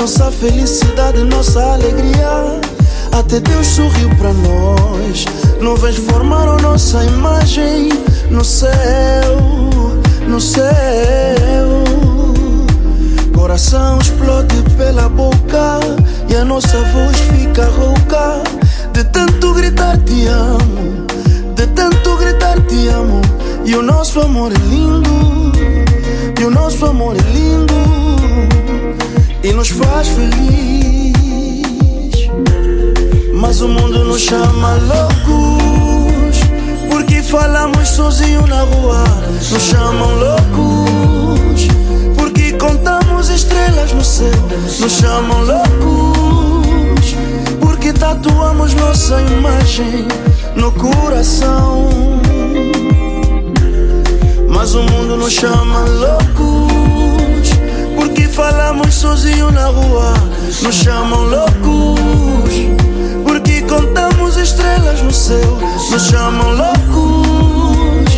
nossa felicidade, nossa alegria. Até Deus sorriu para nós. Nuvens formaram nossa imagem no céu, no céu. Coração explode pela boca e a nossa voz fica rouca de tanto gritar te amo, de tanto gritar te amo. E o nosso amor é lindo, e o nosso amor é lindo e nos faz feliz. Mas o mundo nos chama loucos porque falamos sozinho na rua. Nos chamam loucos porque contamos estrelas no céu. Nos chamam loucos porque tatuamos nossa imagem no coração. Mas o mundo nos chama loucos falamos sozinho na rua. Nos chamam loucos porque contamos estrelas no céu. Nos chamam loucos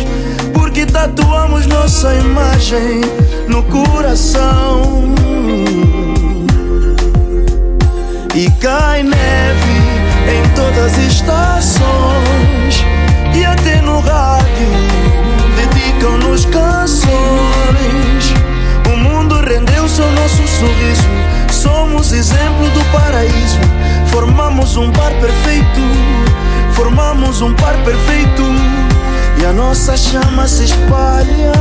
porque tatuamos nossa imagem no coração. E cai neve em todas as estações e até no rádio dedicam-nos canções. Mundo rendeu-se ao nosso sorriso. Somos exemplo do paraíso. Formamos um par perfeito. Formamos um par perfeito. E a nossa chama se espalha.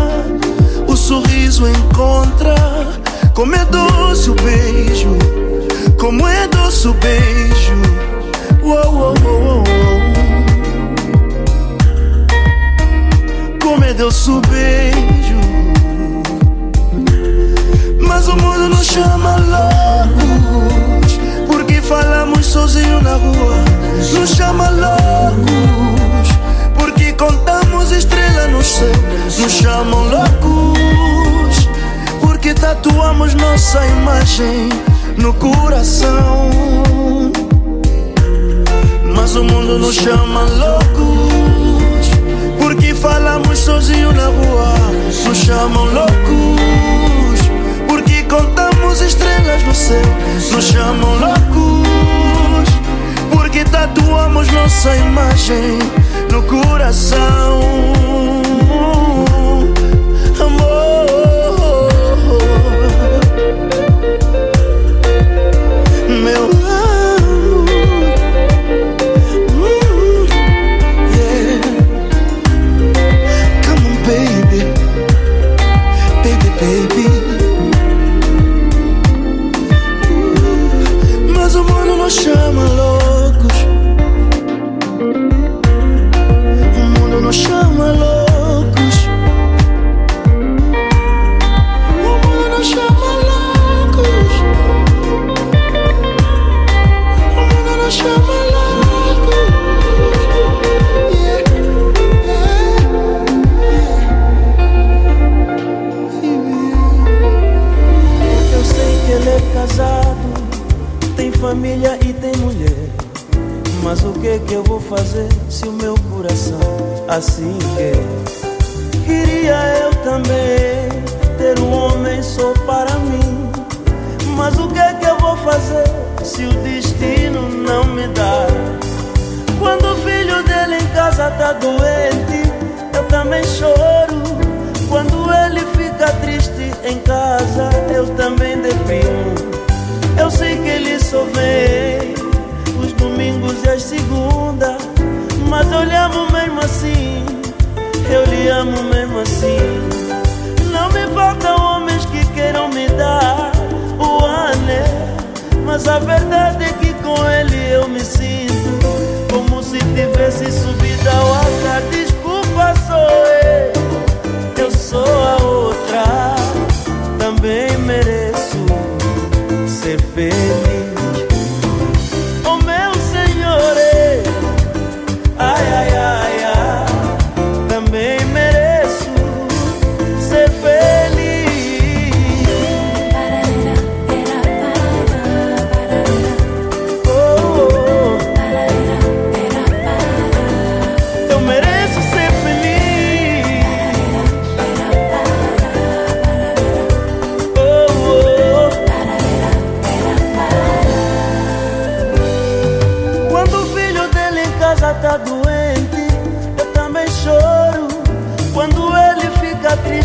O sorriso encontra. Como é doce o beijo. Como é doce o beijo. Uou, uou, uou, uou. Como é doce o beijo. Mas o mundo nos chama loucos Porque falamos sozinho na rua. Nos chama loucos Porque contamos estrelas no céu. Nos chamam loucos Porque tatuamos nossa imagem no coração. Mas o mundo nos chama loucos Porque falamos sozinho na rua. Nos chamam loucos contamos estrelas no céu. Nos chamam loucos porque tatuamos nossa imagem no coração. Mas o que que eu vou fazer se o meu coração assim quer? Queria eu também ter um homem só para mim. Mas o que que eu vou fazer se o destino não me dá? Quando o filho dele em casa tá doente, eu também choro. Quando ele fica triste em casa, eu também deprimo. Eu sei que ele só vem e as segundas, mas eu lhe amo mesmo assim, eu lhe amo mesmo assim. Não me faltam homens que queiram me dar o anel, mas a verdade é que com ele eu me sinto. Como se tivesse subido ao altar. Desculpa, sou eu, eu sou a outra, também mereço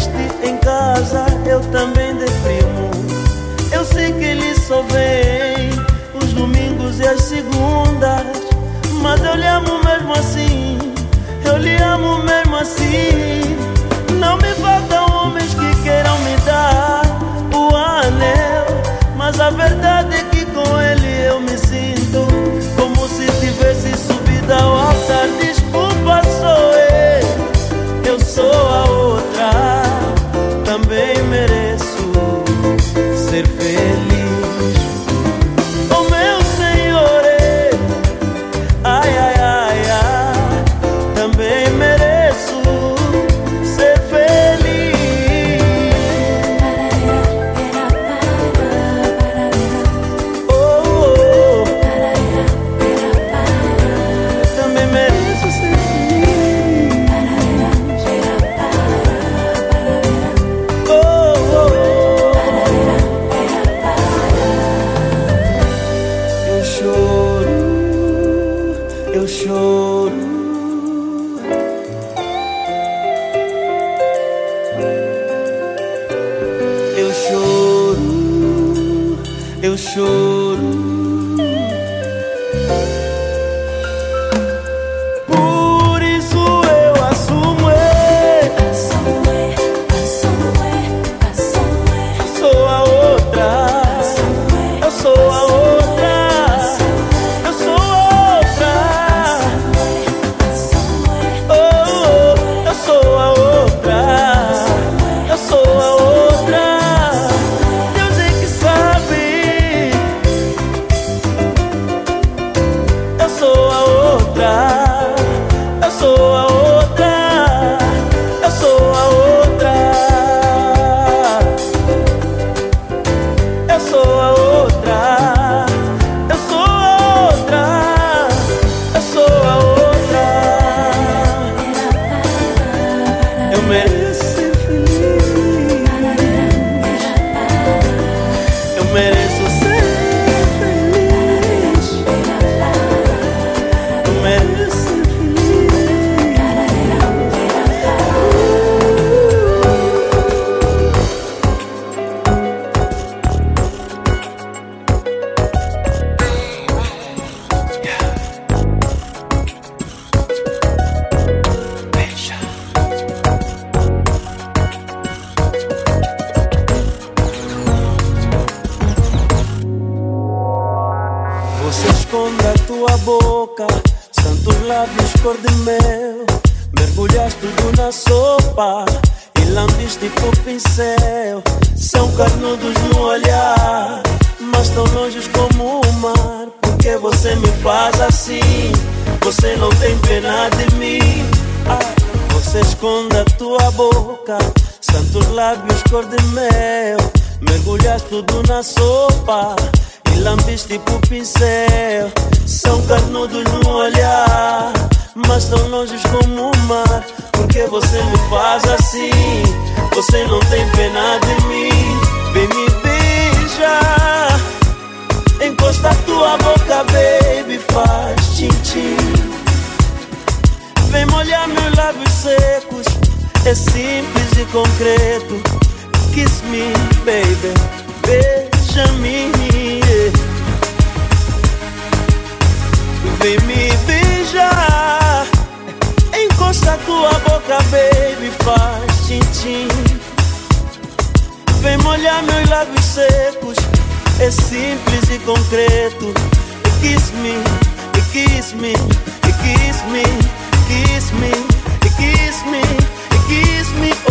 triste em casa, eu também deprimo. Eu sei que ele só vem os domingos e as segundas, mas eu lhe amo mesmo assim. Eu lhe amo mesmo assim. Não me faltam homens que queiram me dar o anel, mas a verdade é que esconda a tua boca, santos lábios cor de mel. Mergulhas tudo na sopa e lambiste tipo pincel. São carnudos no olhar, mas tão longe como o mar. Porque você me faz assim? Você não tem pena de mim. Ah, você esconda a tua boca, santos lábios cor de mel. Mergulhas tudo na sopa lambiste tipo pincel. São carnudos no olhar, mas tão longe como o mar. Porque você me faz assim? Você não tem pena de mim. Vem me beijar, encosta tua boca, baby, faz tintim. Vem molhar meus lábios secos, é simples e concreto. Kiss me, baby, beija-me. Vem me beijar. Encosta tua boca, baby Faz tintim. Vem molhar meus lábios secos. É simples e concreto. Kiss me, kiss me, kiss me Kiss me, kiss me, kiss me.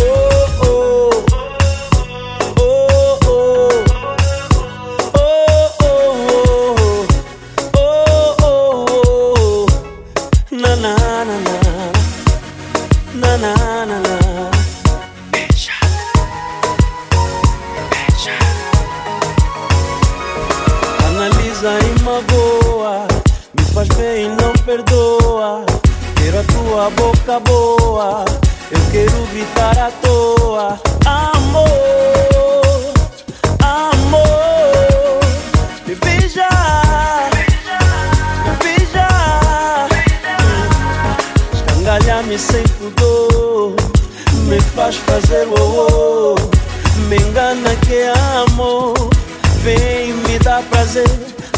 A boca boa. Eu quero gritar à toa, amor, amor. Me beija, me beija. Escangalha-me sem pudor, me faz fazer o. Me engana que é amo, vem me dar prazer,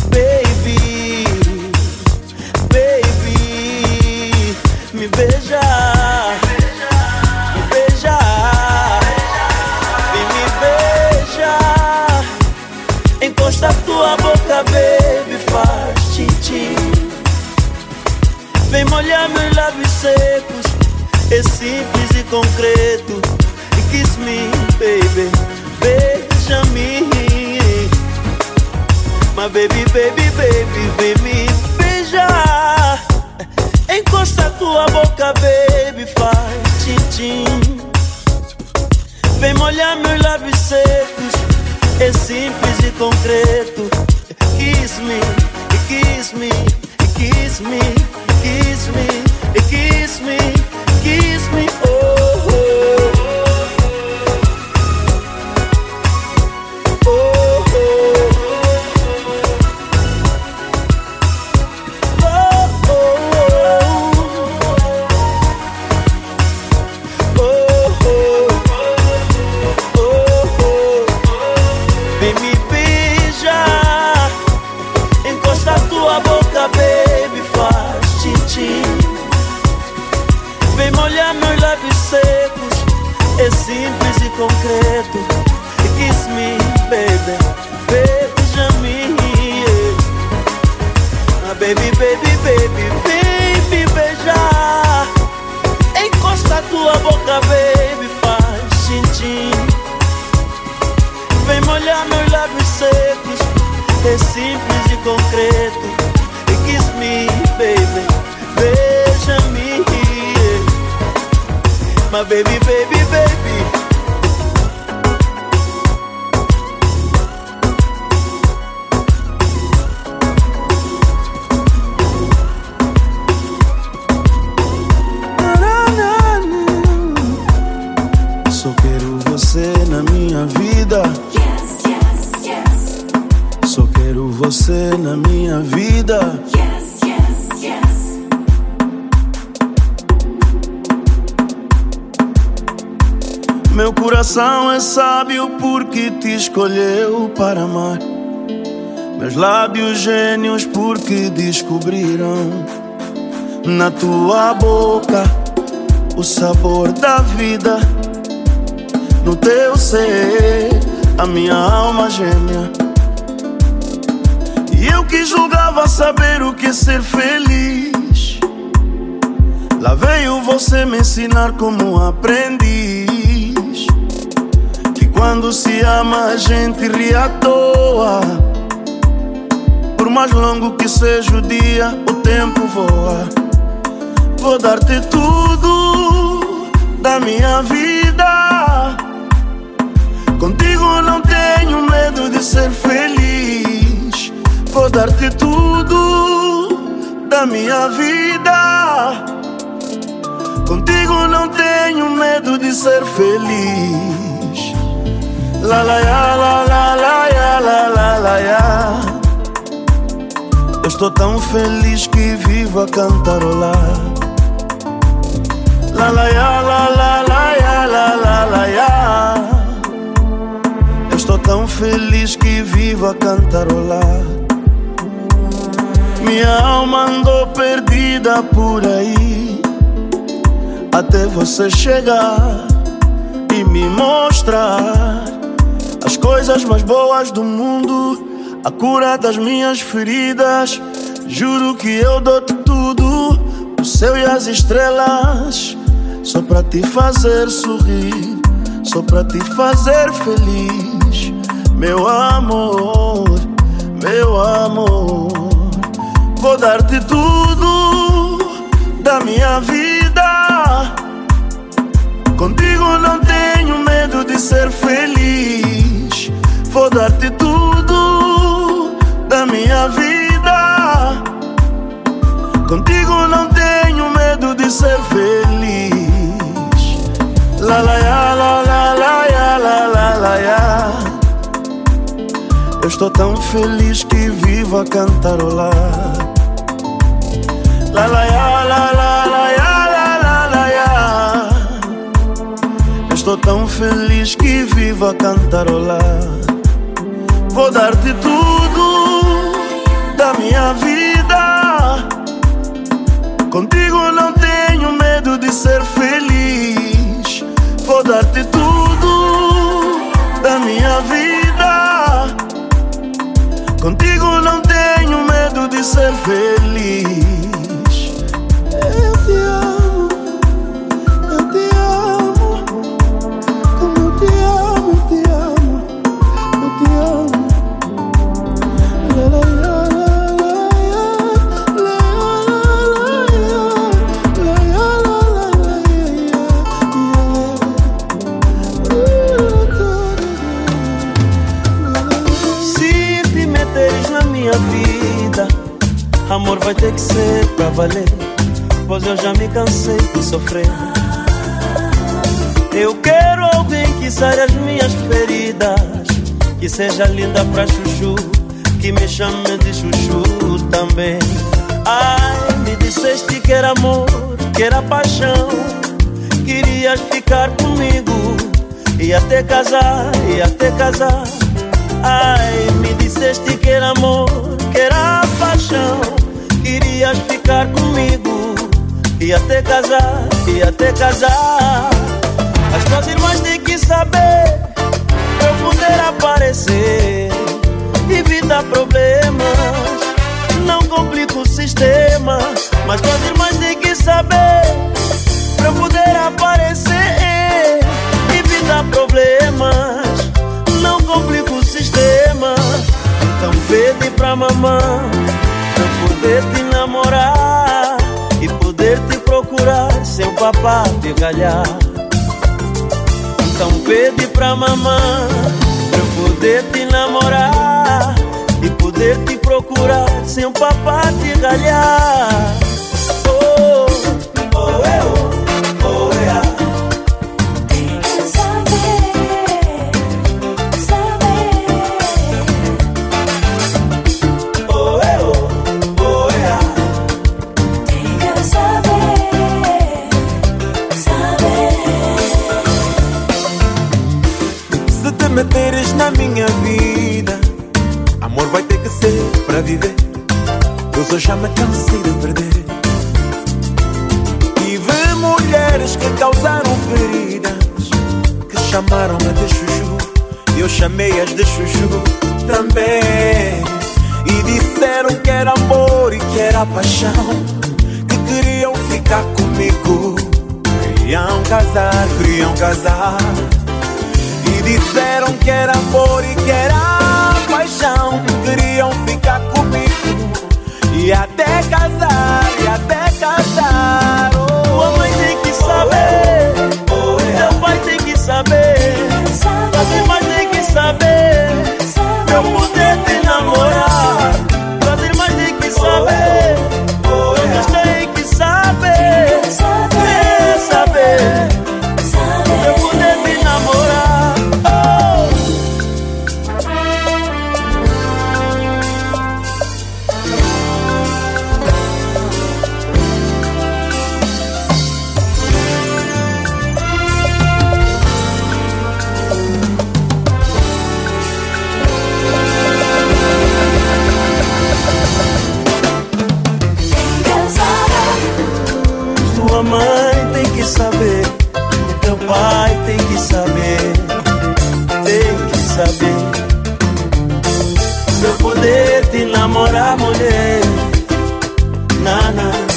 baby. Me beija. Me beija. Vem me beija. Encosta tua boca, baby, faz tchim Vem molhar meus lábios secos, é simples e concreto. E kiss me, baby, beija-me. My baby, baby, baby, vem me. Encosta tua boca, baby, faz tchim-tchim. Vem molhar meus lábios secos, é simples e concreto. Kiss me, kiss me, kiss me, kiss me, kiss me, kiss me, oh. oh. Escolheu para amar. Meus lábios gênios porque descobriram na tua boca o sabor da vida. No teu ser, a minha alma gêmea. E eu que julgava saber o que é ser feliz. Lá veio você me ensinar como aprendiz. Quando se ama a gente ri à toa. Por mais longo que seja o dia, o tempo voa. Vou dar-te tudo da minha vida. Contigo não tenho medo de ser feliz. Vou dar-te tudo da minha vida. Contigo não tenho medo de ser feliz. La la ya, la la la ya, la la la ya. Eu estou tão feliz que vivo a cantarolar. La la ya, la la la ya, la la la ya. Eu estou tão feliz que vivo a cantarolar. Minha alma andou perdida por aí até você chegar e me mostrar as coisas mais boas do mundo, a cura das minhas feridas. Juro que eu dou-te tudo, o céu e as estrelas, só pra te fazer sorrir, só pra te fazer feliz, meu amor, meu amor. Vou dar-te tudo da minha vida. Contigo não tenho medo de ser feliz. Vou dar-te tudo da minha vida. Contigo não tenho medo de ser feliz. La la ya, la la la ya, la la la ya. Eu estou tão feliz que vivo a cantarolar. La la ya, la la la ya, estou tão feliz que vivo a cantarolar. Vou dar-te tudo da minha vida. Contigo não tenho medo de ser feliz. Vou dar-te tudo da minha vida. Contigo não tenho medo de ser feliz. Vai ter que ser pra valer. Pois eu já me cansei de sofrer. Eu quero alguém que sare as minhas feridas, que seja linda pra chuchu, que me chame de chuchu também. Ai, me disseste que era amor, que era paixão, querias ficar comigo, e até casar, e até casar. Ai, me disseste que era amor, que era paixão, querias ficar comigo, e até casar, e até casar. As tuas irmãs têm que saber pra eu poder aparecer. Evita problemas, não complica o sistema. Mas tuas irmãs têm que saber pra eu poder aparecer. Evita problemas, não complica o sistema. Então pede pra mamãe poder te namorar e poder te procurar sem o papá te galhar. Então pede pra mamãe pra eu poder te namorar e poder te procurar sem o papá te galhar. Viver. Eu já me cansei de perder. Tive mulheres que causaram feridas, que chamaram-me de chuchu. Eu chamei-as de chuchu também. E disseram que era amor e que era paixão, que queriam ficar comigo. Queriam casar, queriam casar. E disseram que era amor e que era paixão Queriam ficar comigo E até casar, e até casar oh. Mãe tem que saber, poder te enamorar, mulher. Nana.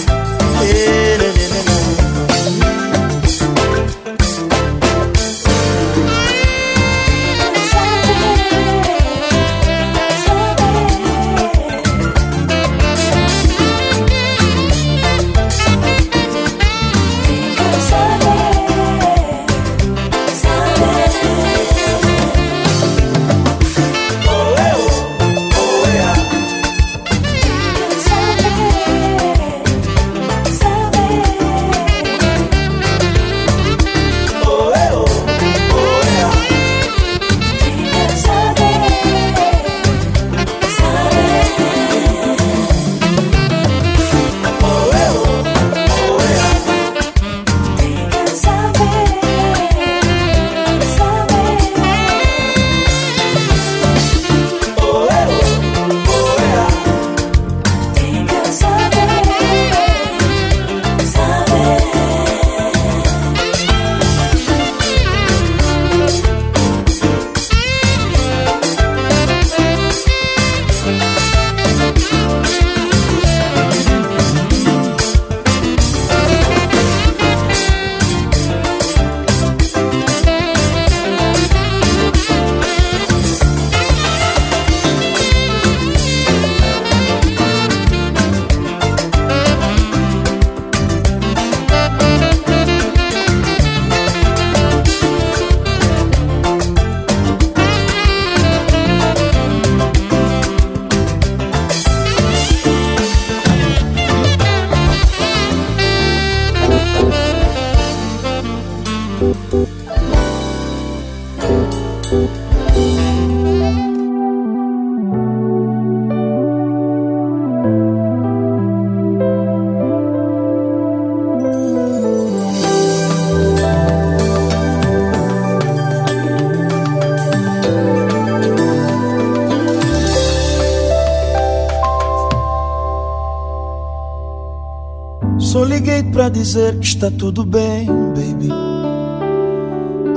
Pra dizer que está tudo bem, baby.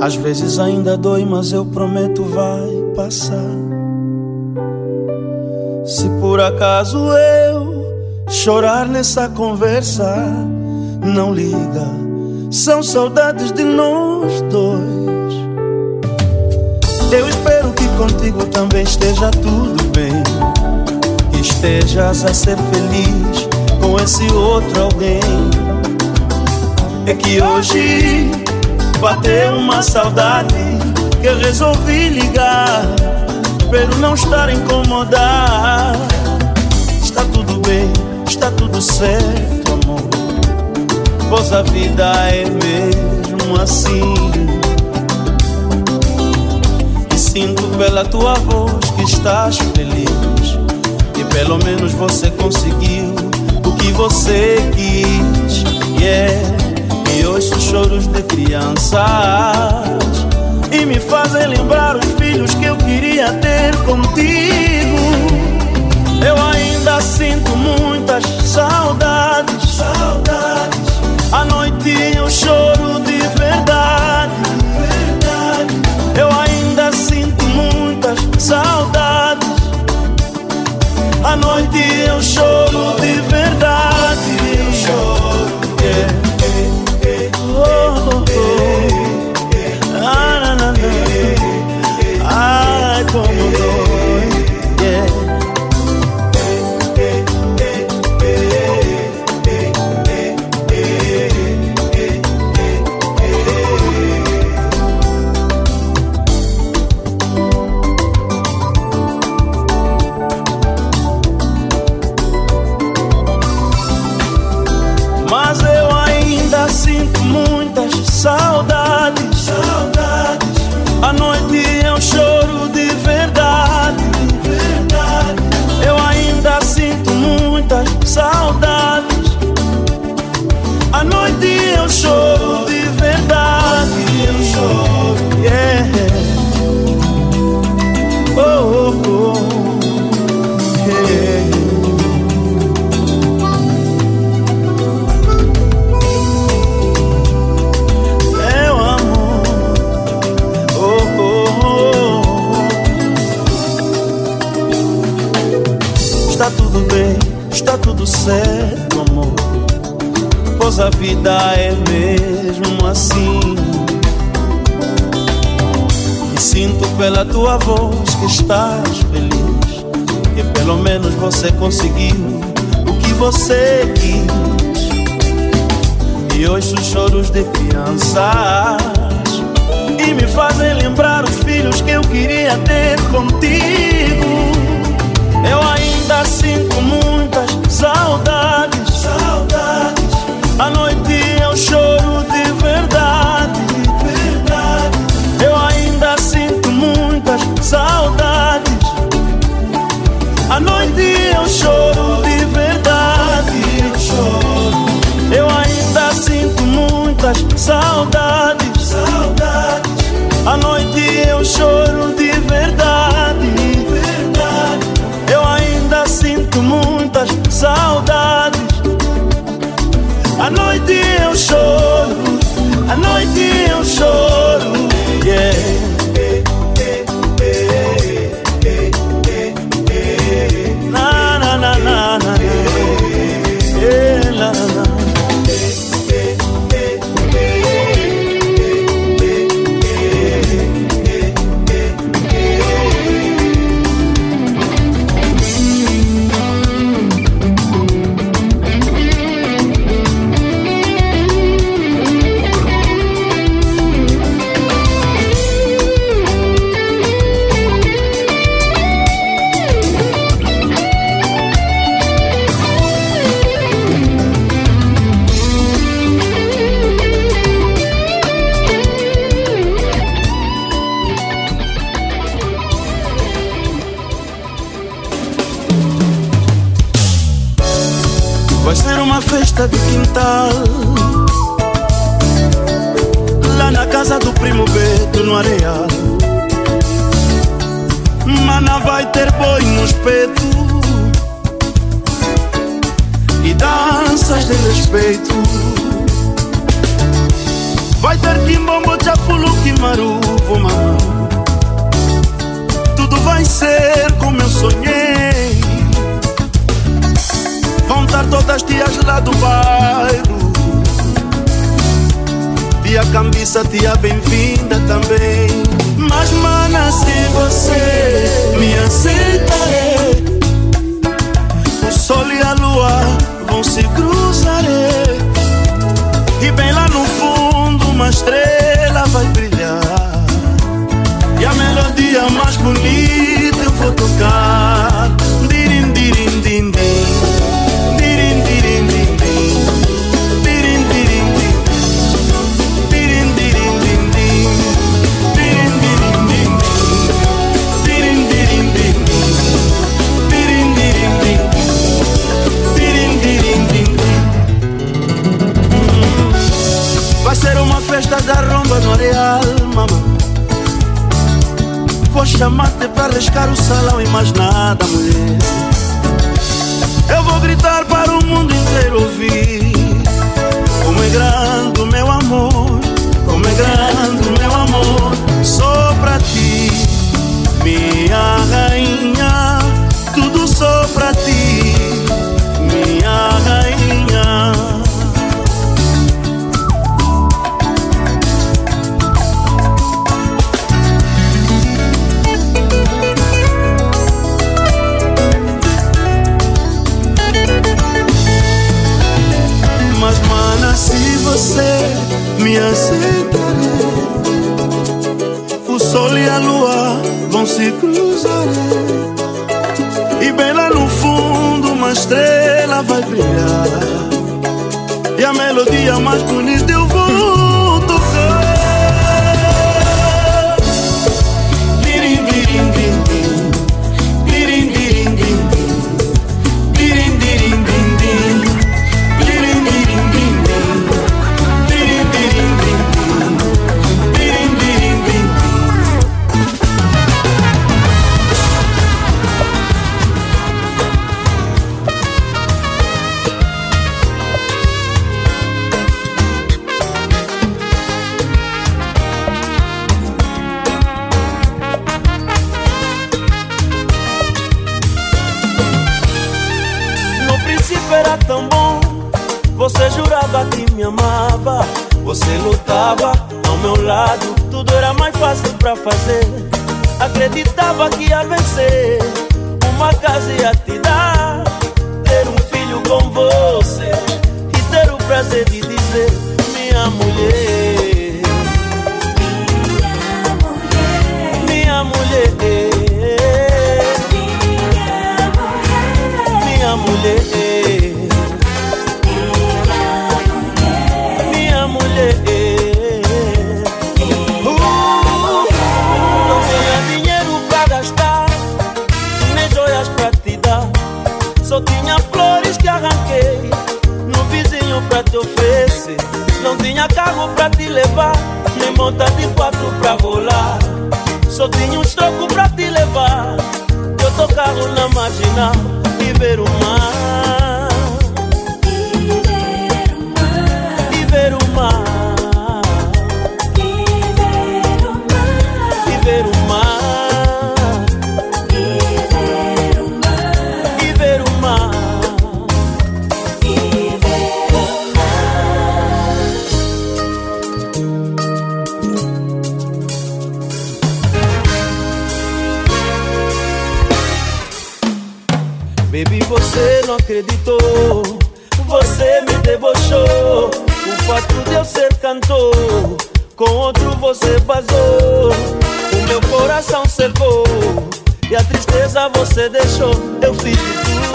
Às vezes ainda dói, mas eu prometo vai passar. Se por acaso eu chorar nessa conversa, não liga, são saudades de nós dois. Eu espero que contigo também esteja tudo bem, que estejas a ser feliz com esse outro alguém. É que hoje bateu uma saudade que eu resolvi ligar. Espero não estar incomodar. Está tudo bem, está tudo certo, amor. Pois a vida é mesmo assim. E sinto pela tua voz que estás feliz. E pelo menos você conseguiu o que você quis. Yeah. Ouço choros de crianças E me fazem lembrar os filhos que eu queria ter contigo. Eu ainda sinto muitas saudades Saudades. À noite eu choro de verdade. Verdade Eu ainda sinto muitas saudades. À noite eu choro de verdade vida é mesmo assim. E sinto pela tua voz que estás feliz. Que pelo menos você conseguiu o que você quis. E ouço choros de crianças E me fazem lembrar os filhos que eu queria ter contigo Eu ainda sinto muitas Saudades salão e mais nada, mulher. Eu vou gritar para o mundo inteiro ouvir. Como é grande o meu amor, como é grande o meu amor. Sou pra ti, minha rainha, tudo sou pra ti. você me aceitarei. O sol e a lua vão se cruzar. E bem lá no fundo uma estrela vai brilhar. E a melodia mais bonita eu vou. fazer. acreditou. Você me debochou. O fato de eu ser cantor, com outro você vazou. O meu coração secou e a tristeza você deixou. Eu fiz tudo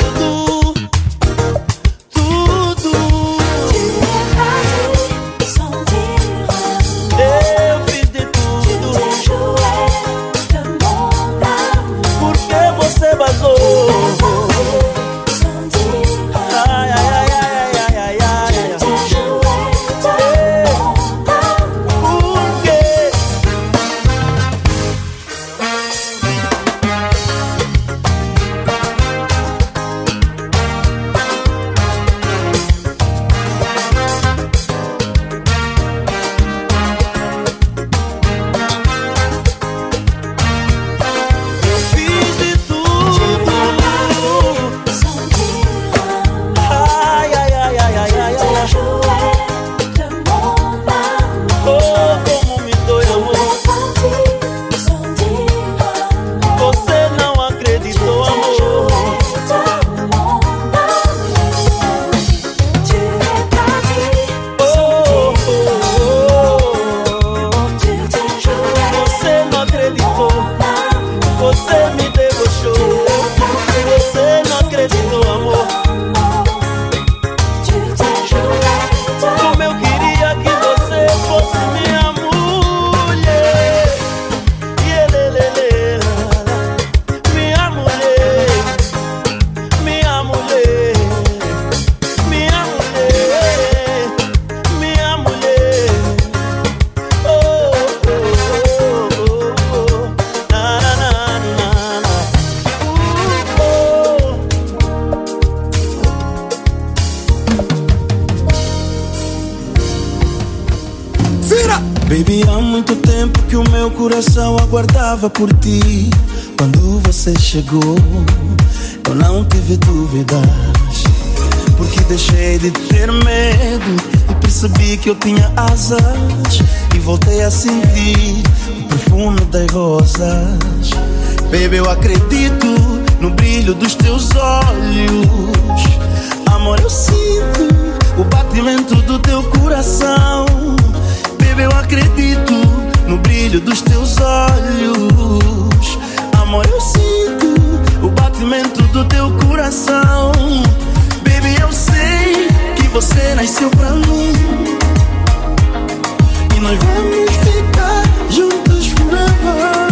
aguardava por ti. Quando você chegou, eu não tive dúvidas. Porque deixei de ter medo e percebi que eu tinha asas. E voltei a sentir o perfume das rosas. Baby, eu acredito no brilho dos teus olhos. Amor, eu sinto o batimento do teu coração. Baby, eu acredito no brilho dos teus olhos. Amor, eu sinto o batimento do teu coração. Baby, eu sei que você nasceu pra mim. E nós vamos ficar juntos forever.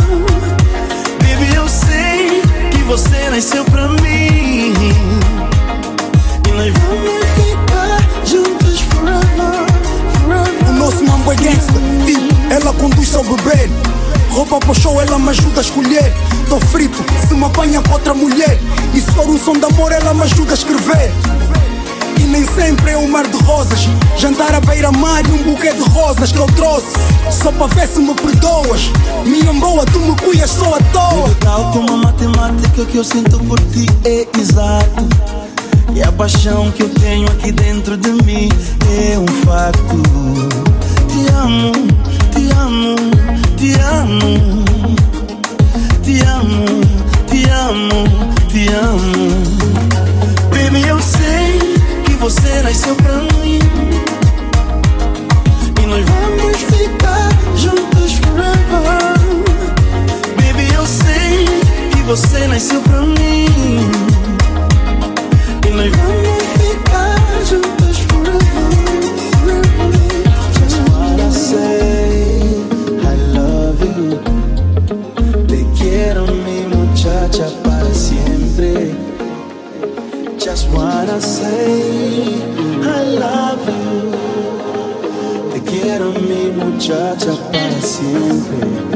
Baby, eu sei que você nasceu pra mim. E nós vamos ficar juntos forever. forever. O nosso mambo é tipo, ela conduz seu beber. Roupa pro show, ela me ajuda a escolher. Tô frito, se me apanha com outra mulher. E se for um som de amor, ela me ajuda a escrever. E nem sempre é um mar de rosas. Jantar à beira-mar e um buquê de rosas que eu trouxe. Só pra ver se me perdoas. Minha boa, tu me cuias só à toa. Tal como a matemática que eu sinto por ti é exato. E a paixão que eu tenho aqui dentro de mim é um facto. Te amo, te amo, te amo. Te amo, te amo, te amo. Baby, eu sei que você nasceu pra mim. E nós vamos ficar juntos forever. Baby, eu sei que você nasceu pra mim. E nós vamos Just wanna say I love you. Te quiero mi muchacha para siempre.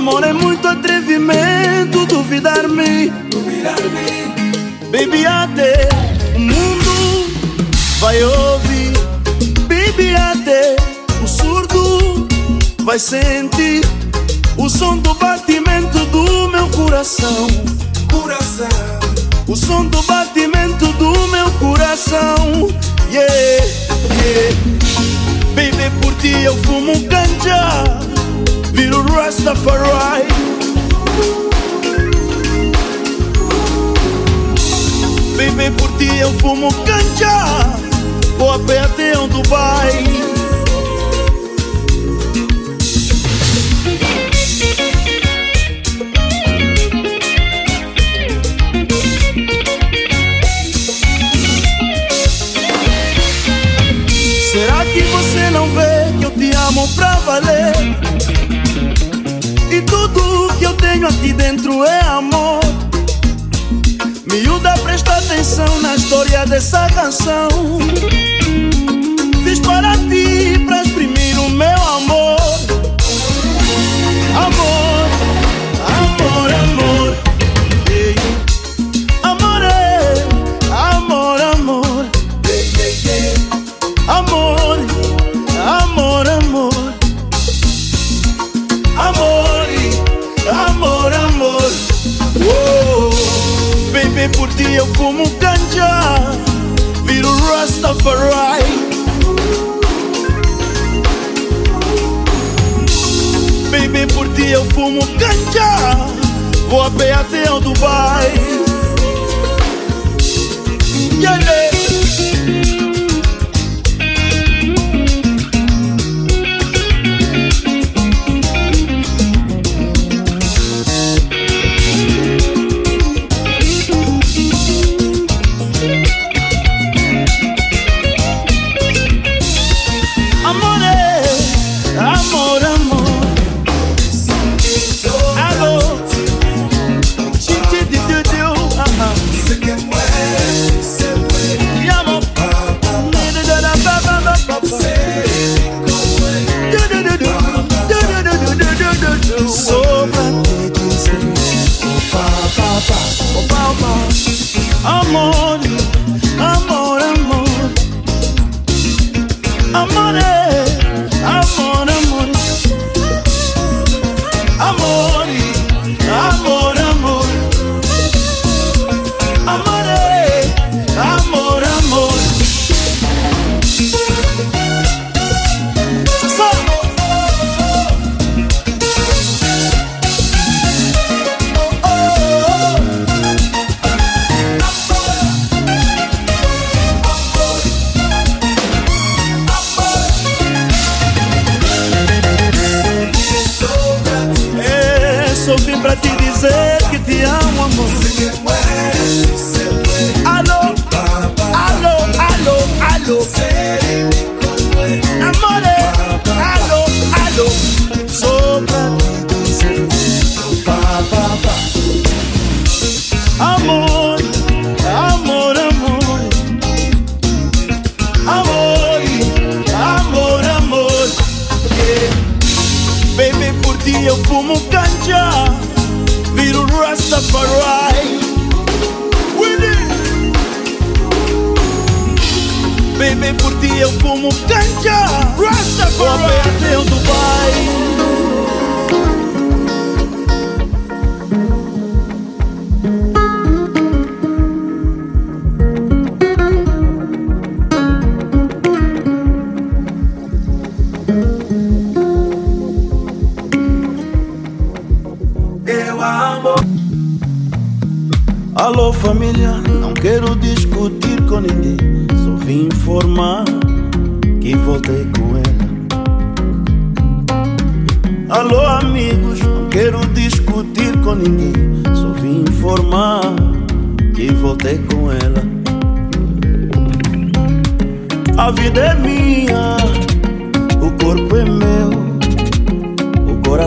Amor é muito atrevimento, duvidar-me. Duvidar-me. Baby, até o mundo vai ouvir. Baby, até o surdo vai sentir o som do batimento do meu coração. Coração. O som do batimento do meu coração. Yeah, yeah. Baby, por ti eu fumo canja vira o Rastafari. Baby, por ti eu fumo canja, vou a pé até um Dubai. Será que você não vê que eu te amo pra valer? tenho aqui dentro é amor. Miúda, presta atenção na história dessa canção. Fiz para ti, pra exprimir o meu amor. Amor. eu fumo canja, Vou a pé até o Dubai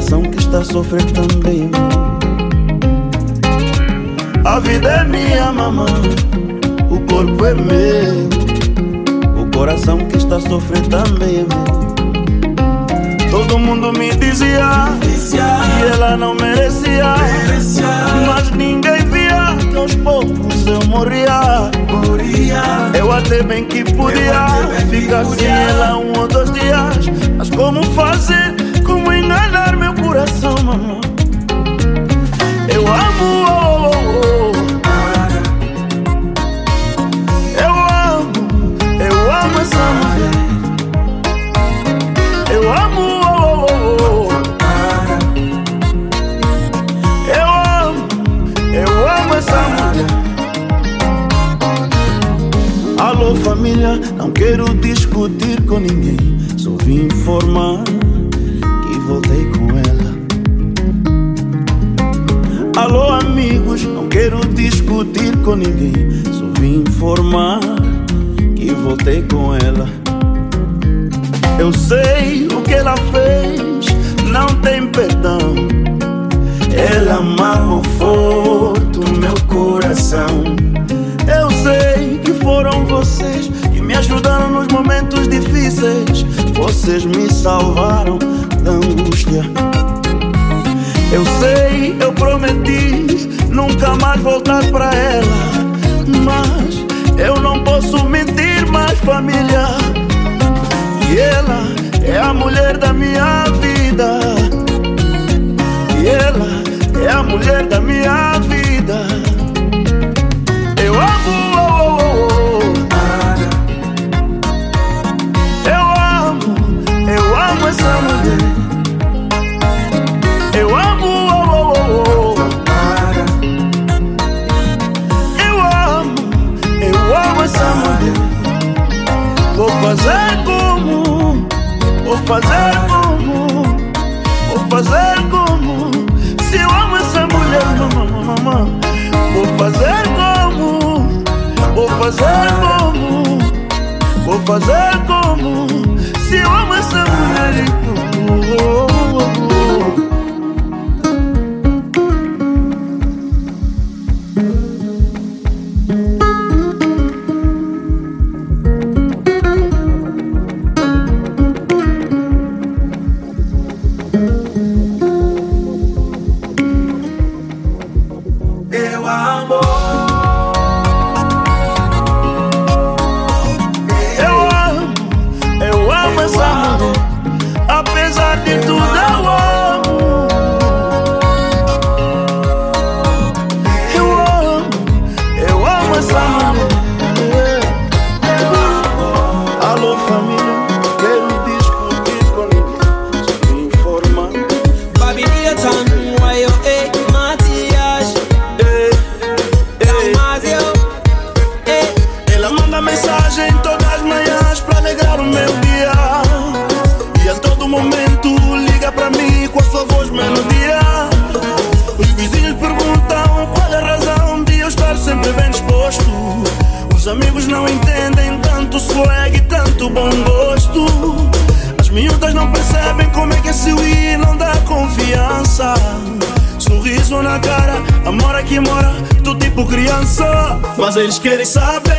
coração que está a sofrer também a vida é minha, mamãe. O corpo é meu. O coração que está a sofrer também é. Todo mundo me dizia que ela não merecia. Mas ninguém via que aos poucos eu morria. Eu até bem que podia ficar sem ela um ou dois dias. Mas como fazer? Como enganar coração, mamãe? Eu amo, oh, oh, eu amo, eu amo essa mulher. Eu amo, eu amo, eu amo essa mulher. Alô família, não quero discutir com ninguém, só vim informar com ninguém. Só vim informar que voltei com ela. Eu sei o que ela fez, não tem perdão. Ela amarrou forte o meu coração. Eu sei que foram vocês que me ajudaram nos momentos difíceis. Vocês me salvaram da angústia. Eu sei, eu prometi nunca mais voltar pra ela. Mas eu não posso mentir mais, família. E ela é a mulher da minha vida. E ela é a mulher da minha vida. Eu amo, fazer como, vou fazer como. Se eu amo essa mulher, oh, oh, eles querem saber.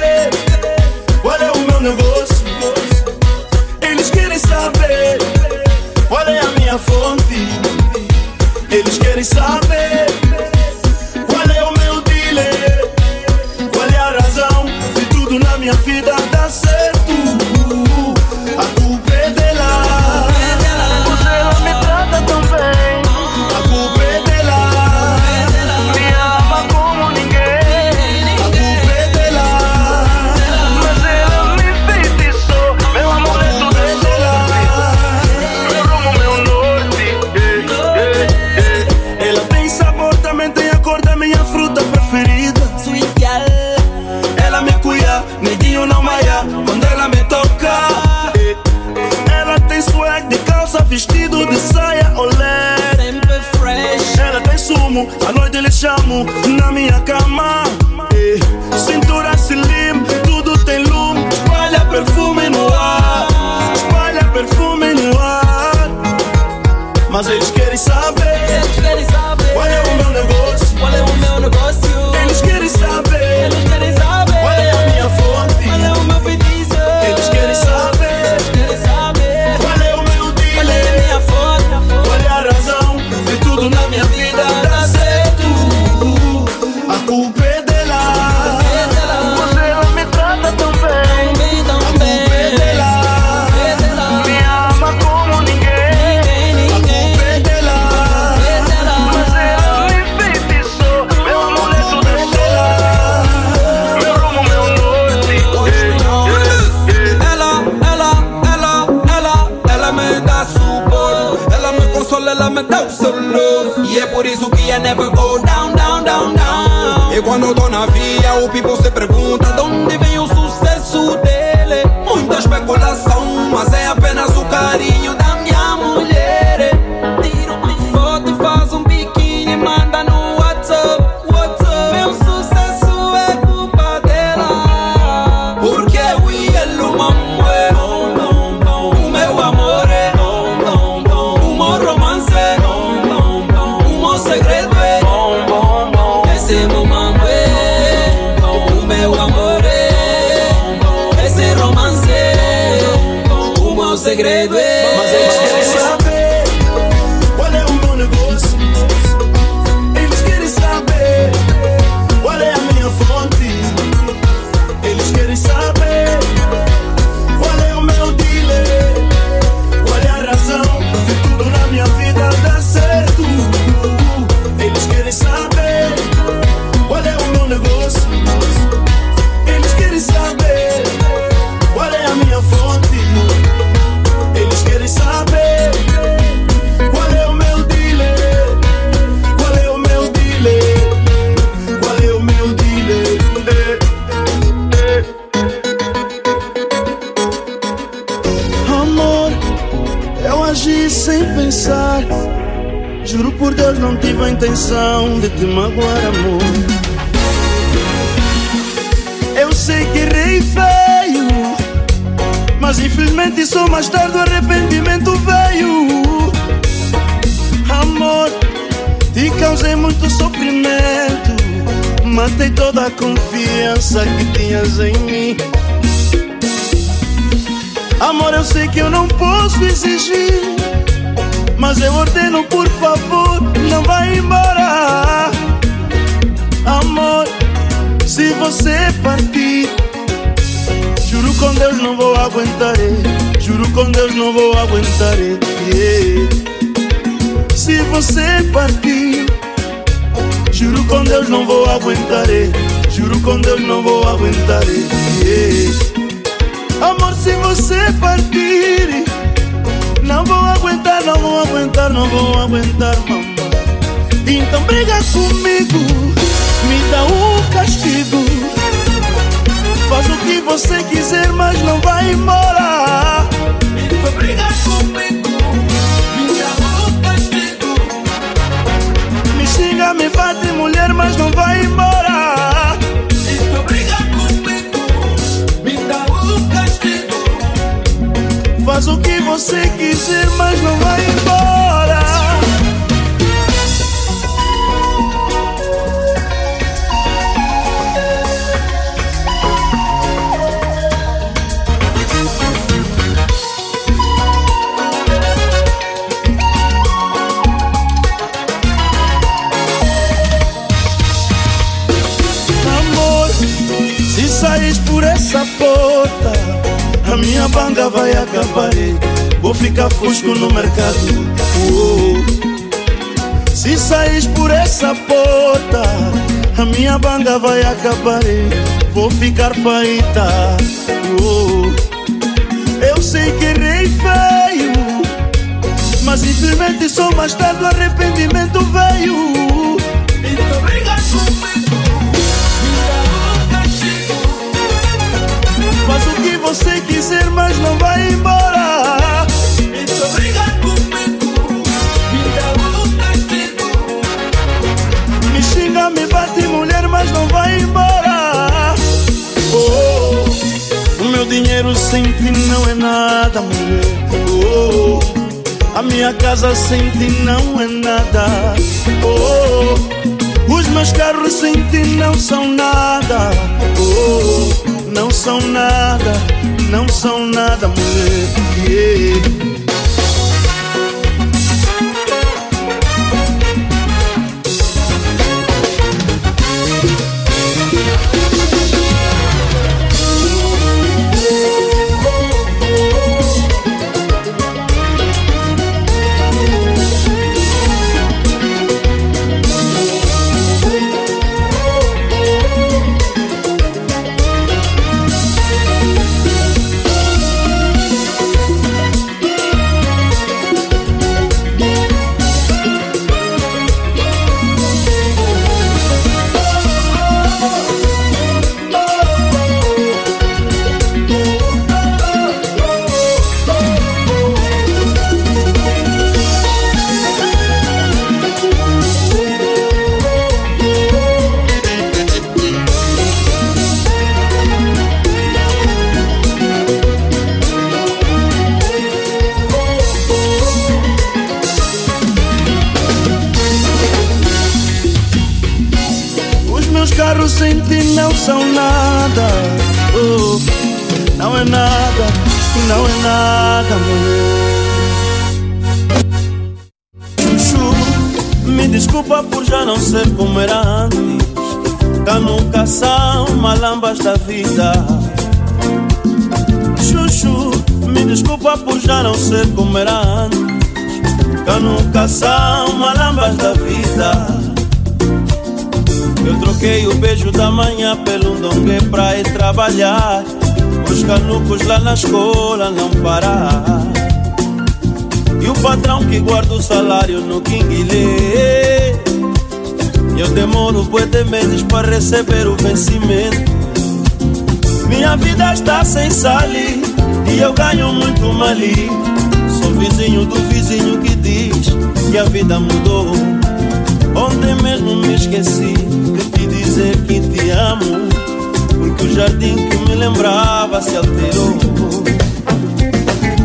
Never go down, down, down, down. E quando tô na via, o people se pergunta With the banda vai acabar. Vou ficar feita. Oh. Eu sei que errei feio, mas infelizmente só mais tarde o arrependimento veio. Então briga comigo, Faz o que você quiser, mas não vai embora. Dinheiro sem ti não é nada, mulher. Oh, a minha casa sem ti não é nada. Oh, os meus carros sem ti não são nada. Oh, não são nada, não são nada, mulher. Yeah. Carros sem ti não são nada. Oh, não é nada, não é nada, mulher. Chuchu, me desculpa por já não ser como era antes. Cá nunca são malambas da vida. Chuchu, me desculpa por já não ser como era antes. Cá nunca são malambas da vida. Eu troquei o beijo da manhã pelo dongue pra ir trabalhar. Os canucos lá na escola não parar. E o patrão que guarda o salário no Kinguilê. Eu demoro de meses para receber o vencimento. Minha vida está sem sali e eu ganho muito mali. Sou vizinho do vizinho que diz que a vida mudou. Ontem mesmo me esqueci de te dizer que te amo Porque o jardim que me lembrava se alterou.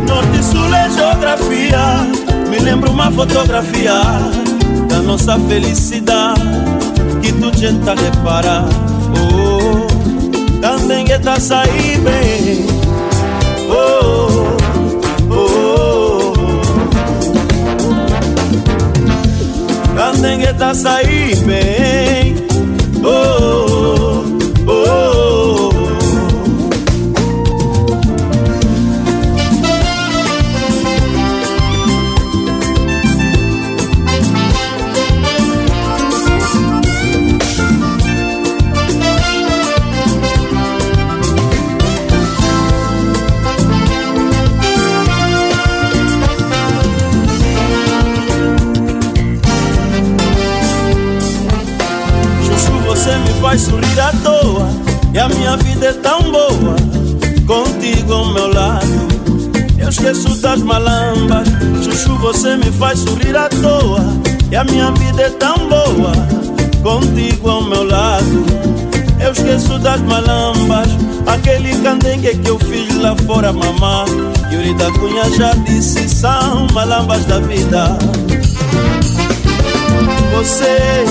Norte Sul é geografia Me lembra uma fotografia Da nossa felicidade Que tu tenta reparar. Oh, também é tá sair bem oh, Candengueta sair bem. Oh, faz sorrir à toa E a minha vida é tão boa Contigo ao meu lado. Eu esqueço das malambas Chuchu, você me faz sorrir à toa E a minha vida é tão boa Contigo ao meu lado. Eu esqueço das malambas Aquele candengue que eu fiz lá fora, mamá. Yuri da Cunha já disse São malambas da vida. Você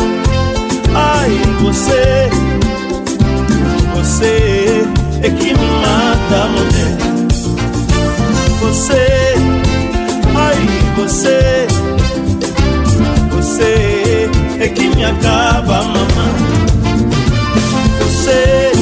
Ai, você, você é que me mata, mulher. Você, ai, você, você é que me acaba, mamãe. Você,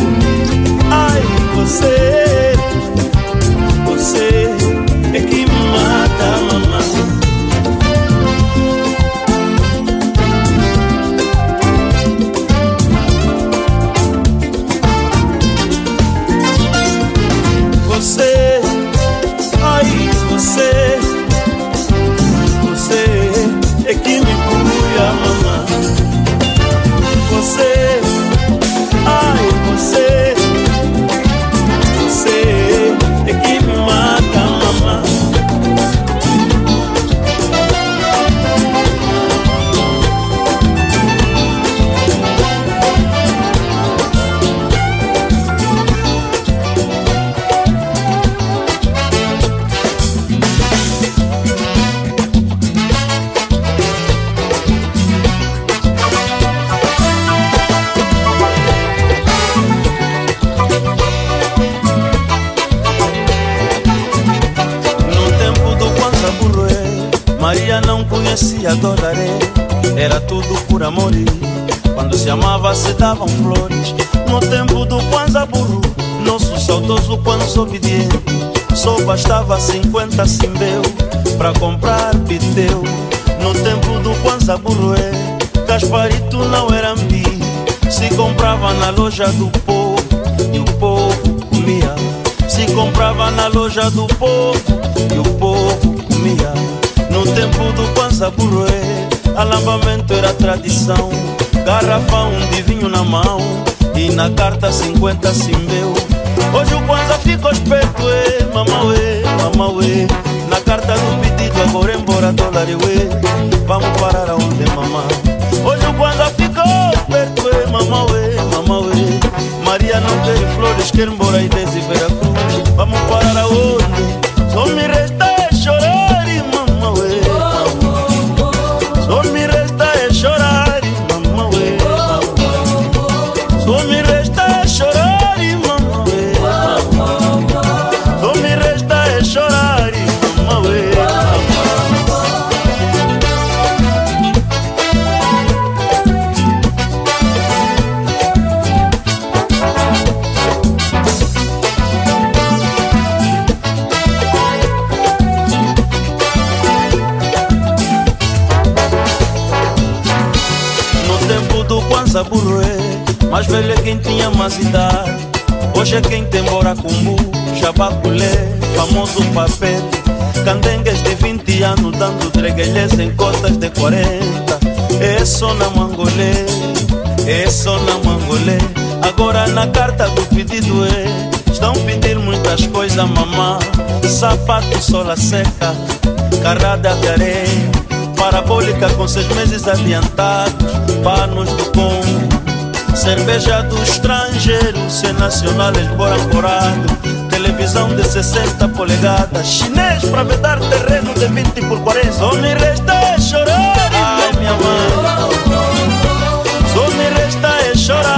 na carta 50 simbeu Hoje o Kwanza ficou esperto é Mamauê, mamauê Na carta do pedido agora embora dólar ué. Vamos parar aonde mamá? Hoje o Kwanza ficou esperto é Mamauê, mamauê Maria não quer flores, quer embora e Veracruz Vamos parar aonde? Só me resta Mais velho é quem tinha mais idade Hoje é quem tem Boracumbu Jabaculé, famoso papete. Candengues de 20 anos Dando treguelhas em cotas de 40 É só na Mangolé É só na Mangolé Agora na carta do pedido é Estão pedindo muitas coisas mamá. Sapato sola seca Carrada de areia. Parabólica com seis meses adiantados Panos do Congo Cerveja do estrangeiro Se é nacional embora corado Televisão de 60 polegadas Chinês pra vedar terreno de 20 por 40 Só me resta é chorar Ai minha mãe. Só me resta é chorar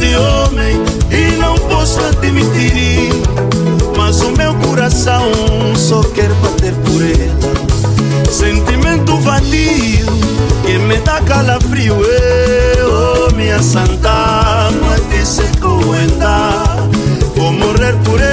de homem e não posso admitir. Mas o meu coração só quer bater por ela. Sentimento vadio que me dá calafrio. Eu, oh, minha santa, mas disse que eu ainda vou morrer por ela.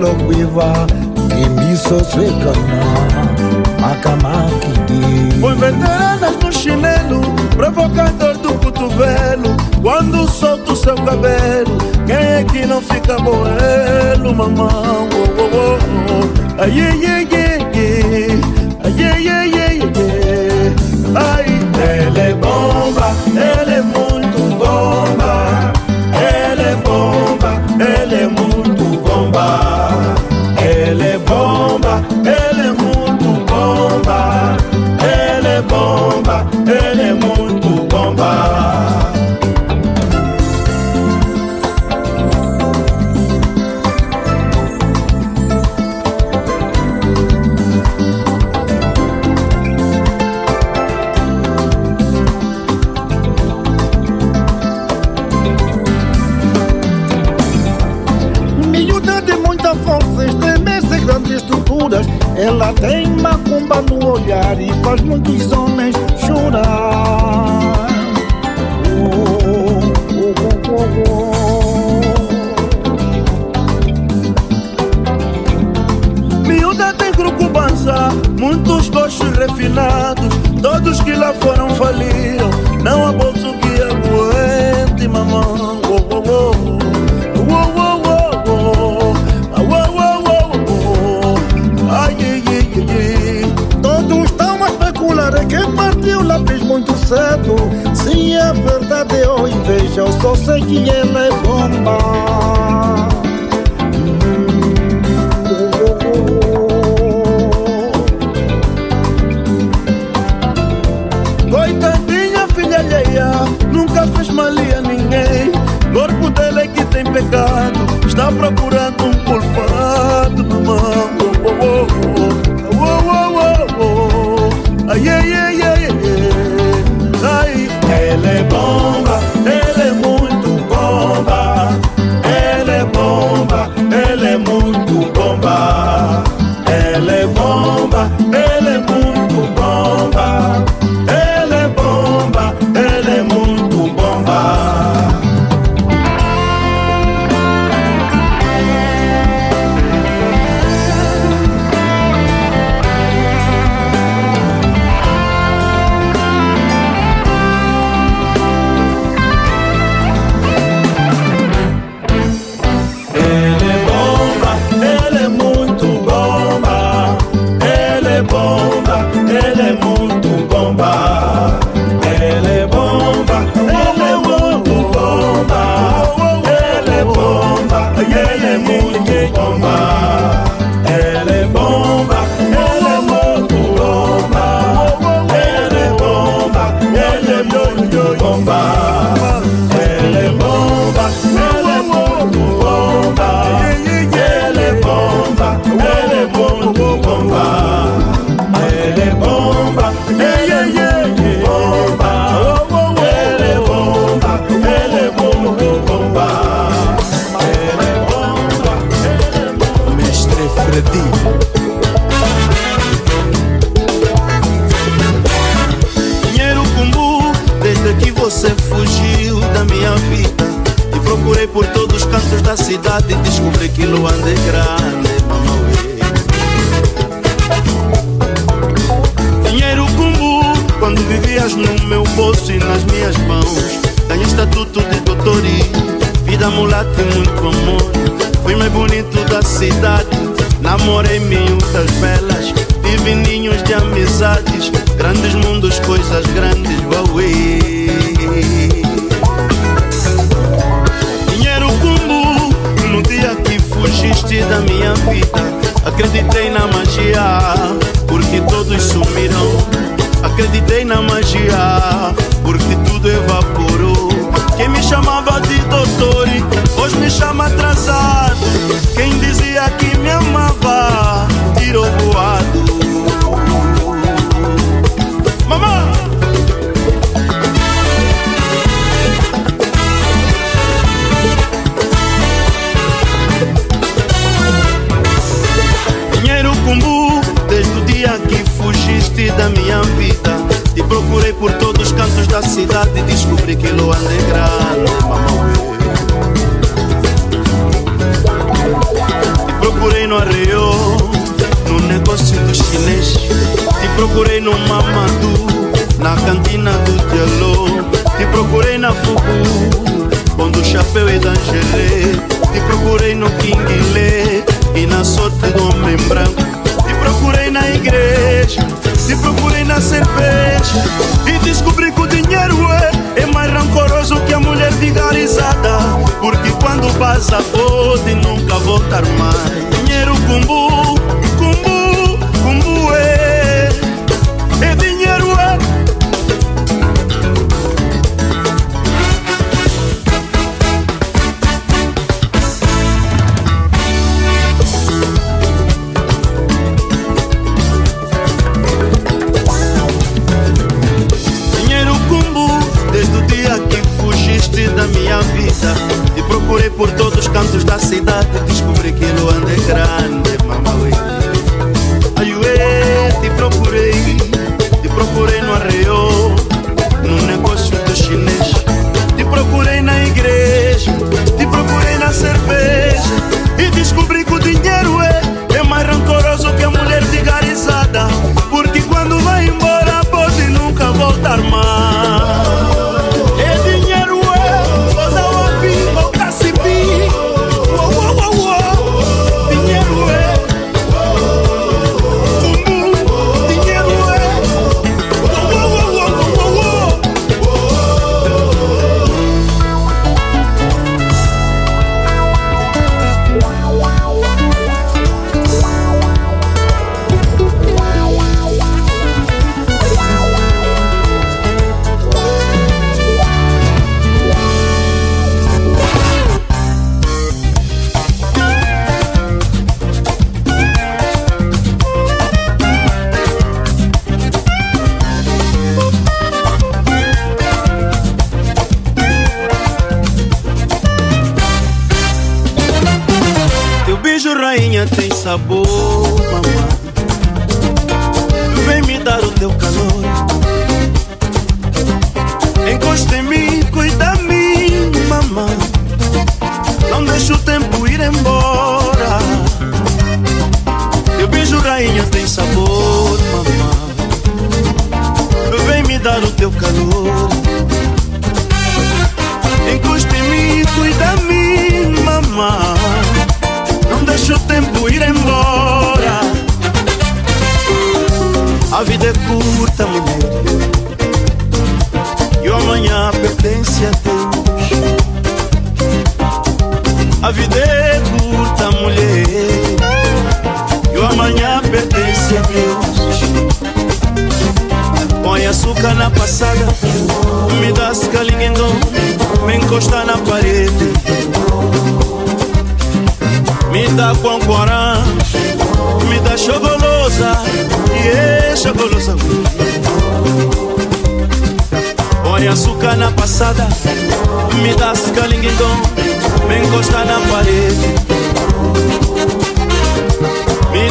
olokwiva imiso swekana macamakidi Põe veteranas no chinelo Provocador do cotovelo Quando solta o seu cabelo Quem é que não fica boelo, mamão? Oh, oh, oh. Ai, ai, ai, ai, ai Ai, ai, ai, ai, ai Ai, ele é bomba, ele é bomba chorar e faz muitos homens chorar. Oh, oh, oh, muitos coxos refinados, todos que lá foram faliram. Não há bolso que aguente, mamãe. cedo Se é verdade ou inveja Eu só sei que ela é bomba.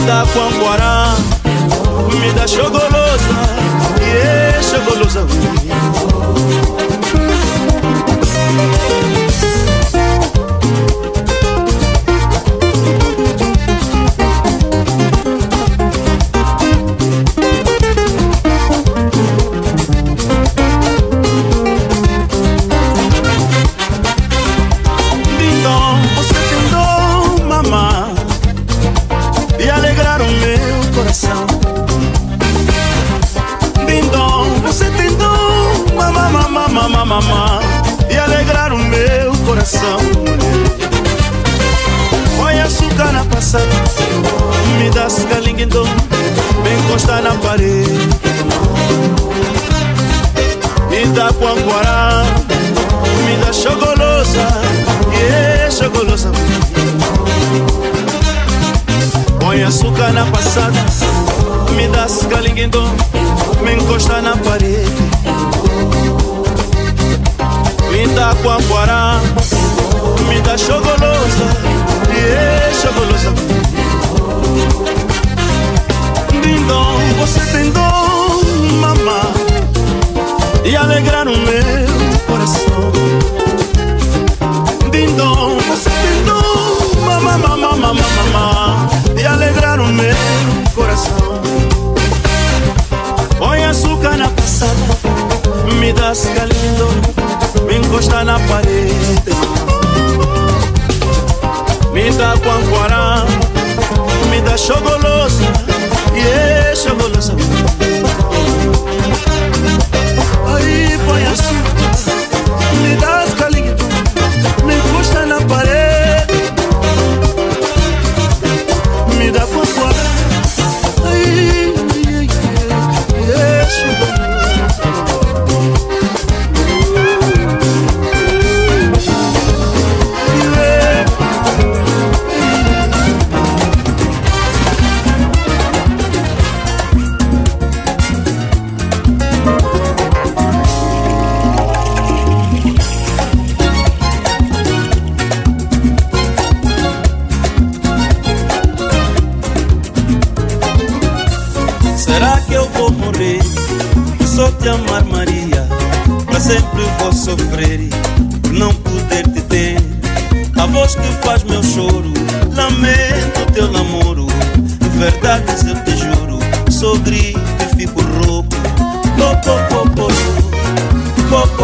Dá quanquarã, me dá chogolosa, é chogolosa.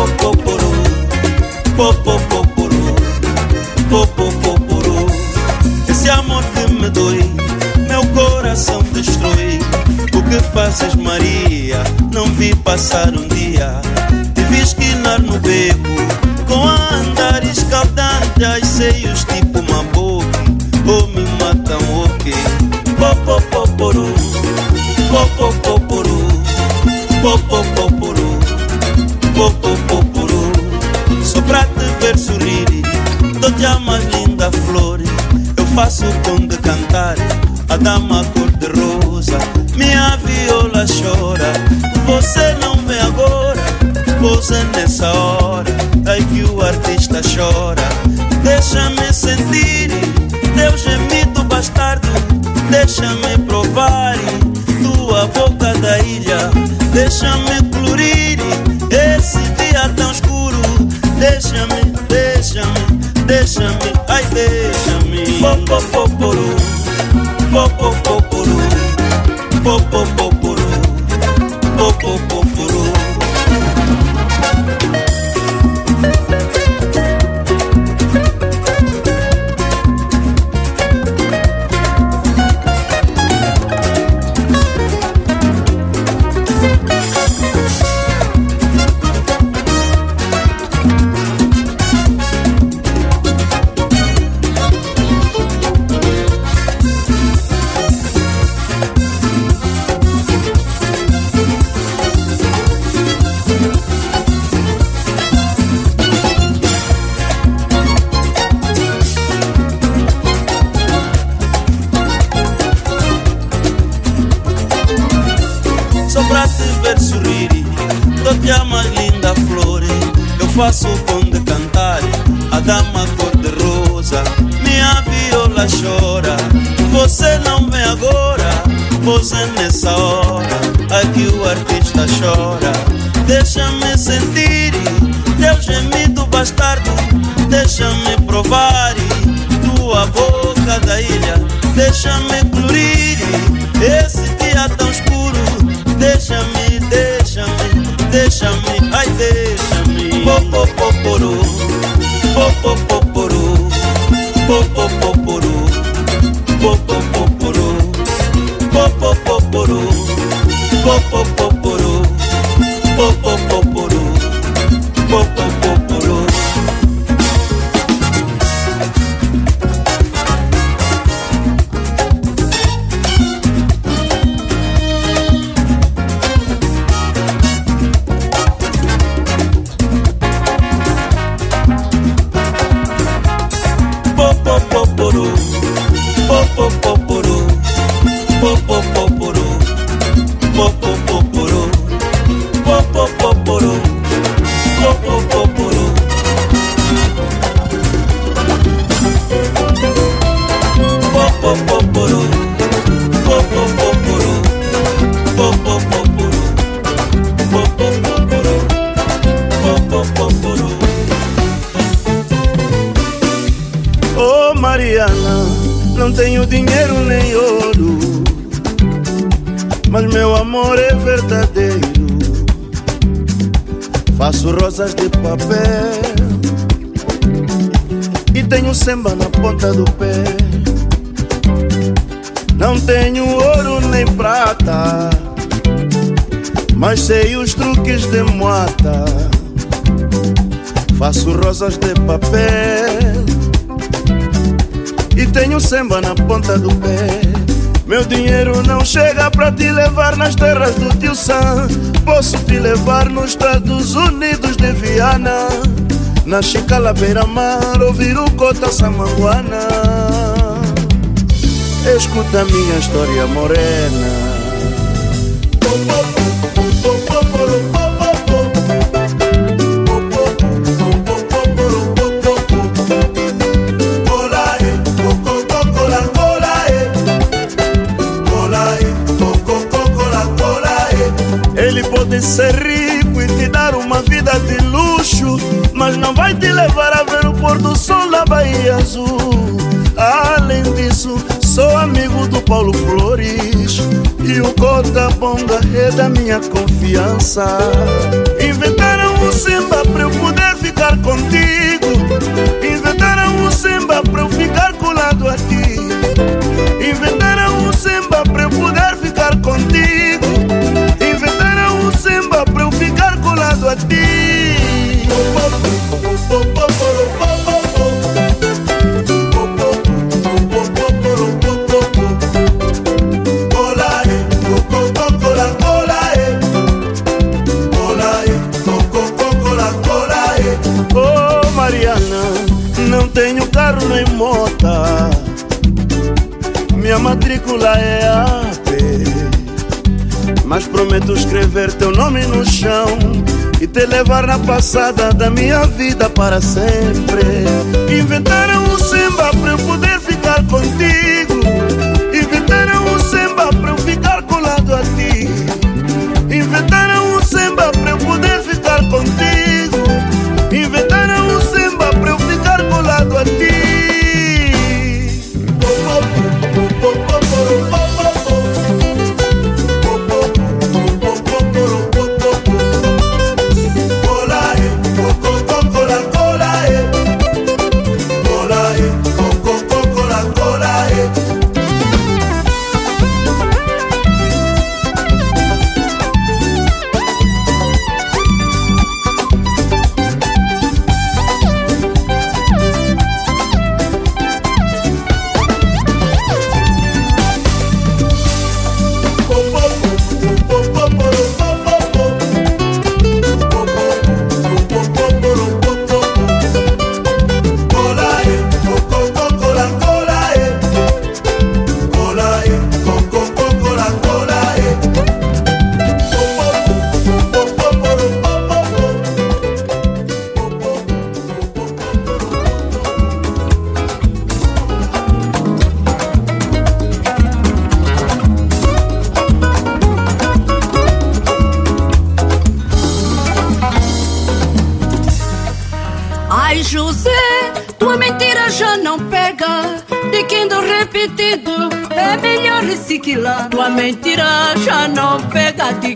popoporu, popopoporu, popopoporu. Esse amor que me doe, meu coração destrói. O que fazes, Maria? Não vi passar o ponta do pé. Não tenho ouro nem prata, mas sei os truques de moata. Faço rosas de papel e tenho samba na ponta do pé. Meu dinheiro não chega pra te levar nas terras do tio Sam. Posso te levar nos Estados Unidos de Viana. Na Chicala beira-mar ouvir o Cota Samanguana Escuta minha história morena Da minha confiança. Inventaram um samba pra eu poder ficar contigo. Inventaram um samba pra eu ficar colado a ti. Inventaram um samba pra eu poder ficar contigo. Inventaram um samba pra eu ficar colado a ti. Minha matrícula é AP Mas prometo escrever teu nome no chão E te levar na passada da minha vida para sempre. Inventaram um samba pra eu poder ficar contigo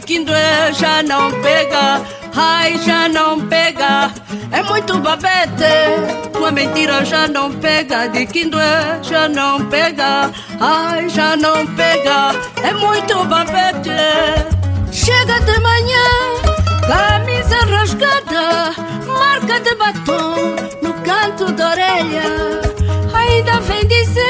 tiquindoé já não pega, ai já não pega. É muito babete, tua mentira já não pega, de quindoé já não pega, ai já não pega. É muito babete. Chega de manhã, camisa rasgada, marca de batom no canto da orelha. Ainda vem dizer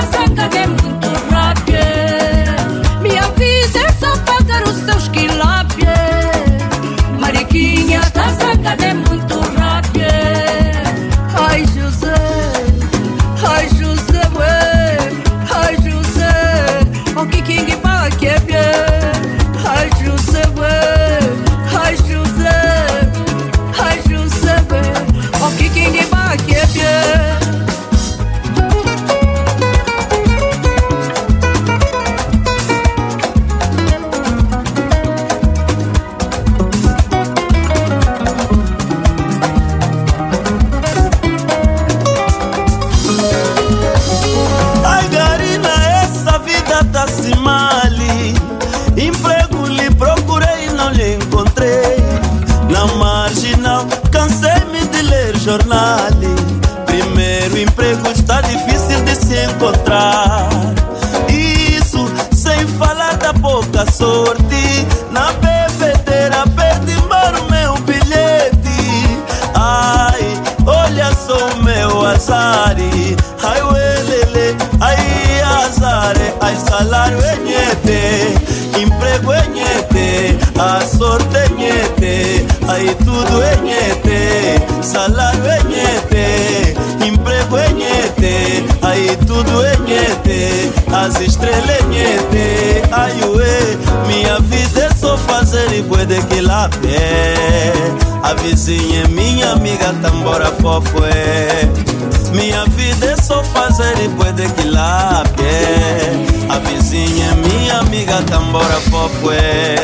Sangha again. Minha vida é só fazer e puede que lá a pé. A vizinha é minha amiga, tambora fofé.